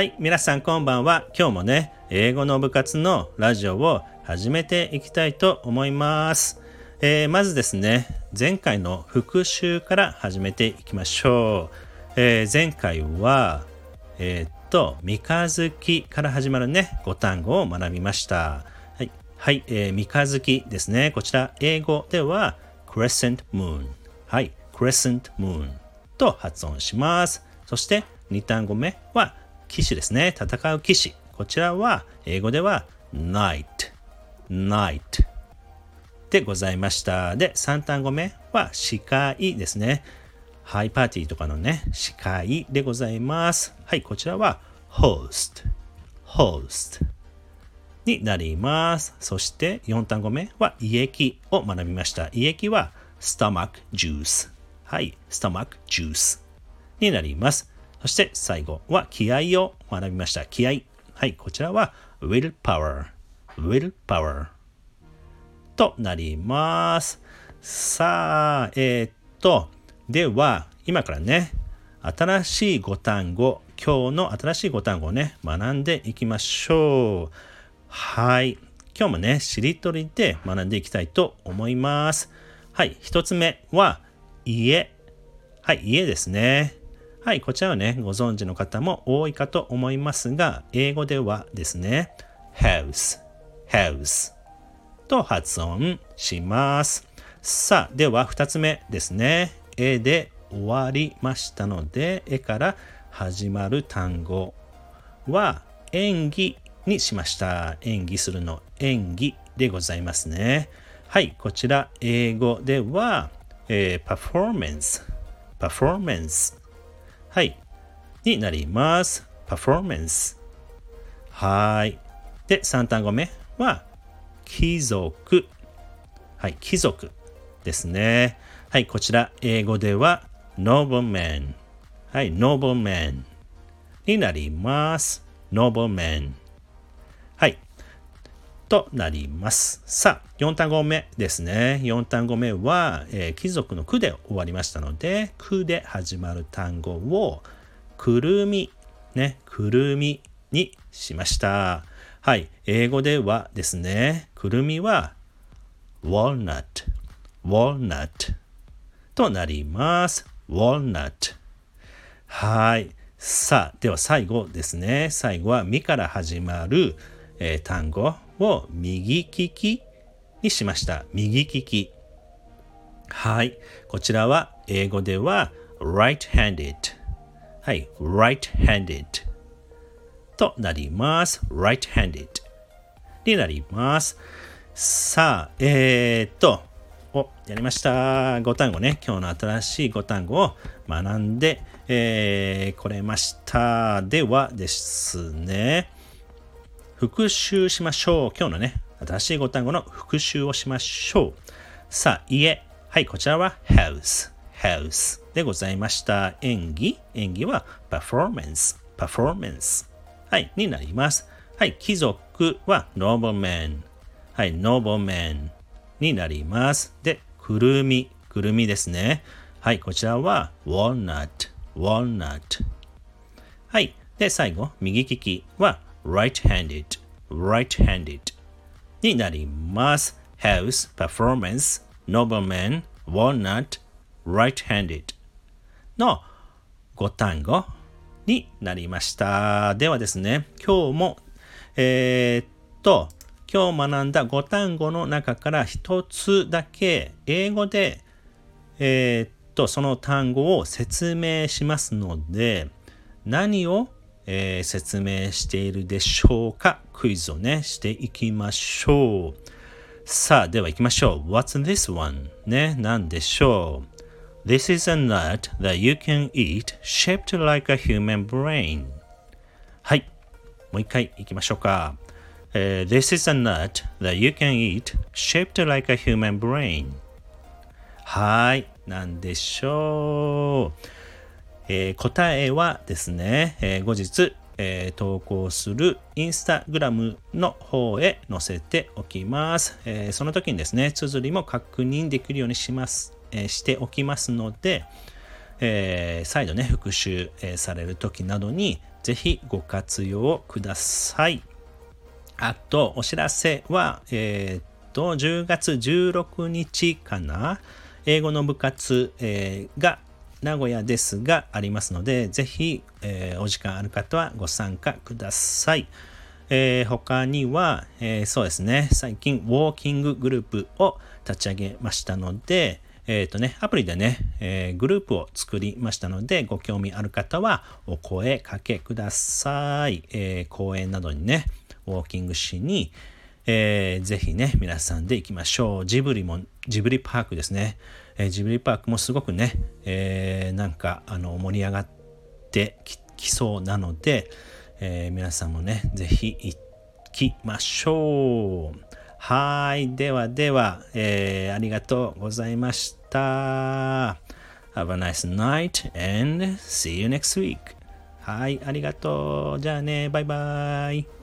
はい、皆さんこんばんは。今日もね、英語の部活のラジオを始めていきたいと思います。えーまずですね、前回の復習から始めていきましょう。えー前回は、えーっと、三日月から始まるね、5単語を学びました。はい、はい、え三日月ですね。こちら、英語では crescent moon。はい、crescent moon と発音します。そして、2単語目は、騎士ですね。戦う騎士。こちらは、英語では knight。knight。でございました。で、3単語目は司会ですね。ハイパーティーとかのね、司会でございます。はい、こちらは host。host になります。そして4単語目は胃液を学びました。胃液は stomach juice。はい、stomach juice になります。そして最後は気合を学びました。気合。はい、こちらは willpower。willpower。となります。さあ、えーっと、では、今からね、新しい5単語、今日の新しい5単語をね、学んでいきましょう。はい。今日もね、しりとりで学んでいきたいと思います。はい。一つ目は、家。はい、家ですね。はい、こちらはね、ご存知の方も多いかと思いますが、英語ではですね、house、house と発音します。さあ、では2つ目ですね。絵で終わりましたので、絵から始まる単語は演技にしました。演技するの演技でございますね。はい、こちら英語では、えー、パフォーマンス、パフォーマンス、はい、になります。パフォーマンス。はい。で、3単語目は、貴族。はい、貴族ですね。はい、こちら、英語では、nobleman。はい、nobleman になります。nobleman。はい。となります。さあ、4単語目ですね。4単語目は、えー貴族の句で終わりましたので、句で始まる単語を、くるみ、ね、くるみにしました。はい、英語ではですね、くるみは、walnut、walnut となります。walnut。はい。さあ、では最後ですね。最後は、みから始まる、えー単語を右利きにしました。右利き。はい。こちらは、英語では、right-handed。はい。right-handed となります。right-handed になります。さあ、えー、っと、お、やりました。5単語ね。今日の新しい5単語を学んで、えー、これました。ではですね、復習しましょう。今日のね、新しい5単語の復習をしましょう。さあ、家。はい、こちらは house。house でございました。演技？演技は performance。performance。はい、になります。はい、貴族は nobleman。はい、nobleman になります。で、くるみ。くるみですね。はい、こちらは walnut。walnut。はい。で、最後、右利きは right-handed。right-handed になります。house, performance, nobleman, walnut, right-handed の5単語になりました。ではですね、今日も、えーっと、今日学んだ5単語の中から1つだけ英語で、えーっと、その単語を説明しますので、何を、えー説明しているでしょうかクイズをね、していきましょう。さあ、では行きましょう。What's this one? ね、何でしょう ?This is a nut that you can eat shaped like a human brain. はい。もう一回行きましょうか。えー This is a nut that you can eat shaped like a human brain. はい。何でしょうえー答えはですね、えー後日、えー投稿するインスタグラムの方へ載せておきます。えその時にですね、綴りも確認できるようにします、えしておきますので、え再度ね、復習、えされる時などにぜひご活用ください。あと、お知らせは、え、っと、10月16日かな、英語の部活、え、が名古屋ですがありますので、ぜひ、えー、お時間ある方はご参加ください。えー、他には、えー、そうですね、最近、ウォーキンググループを立ち上げましたので、えっ、とね、アプリでね、え、グループを作りましたので、ご興味ある方はお声かけください。え、公園などにね、ウォーキングしに、えー、ぜひね、皆さんで行きましょう。ジブリも、ジブリパークですね。え、ジブリパークもすごくね、えー、なんか、あの、盛り上がってきそうなので、えー、皆さんもね、ぜひ行きましょう。はい。ではでは、えー、ありがとうございました。Have a nice night and see you next week. はい。ありがとう。じゃあね。バイバイ。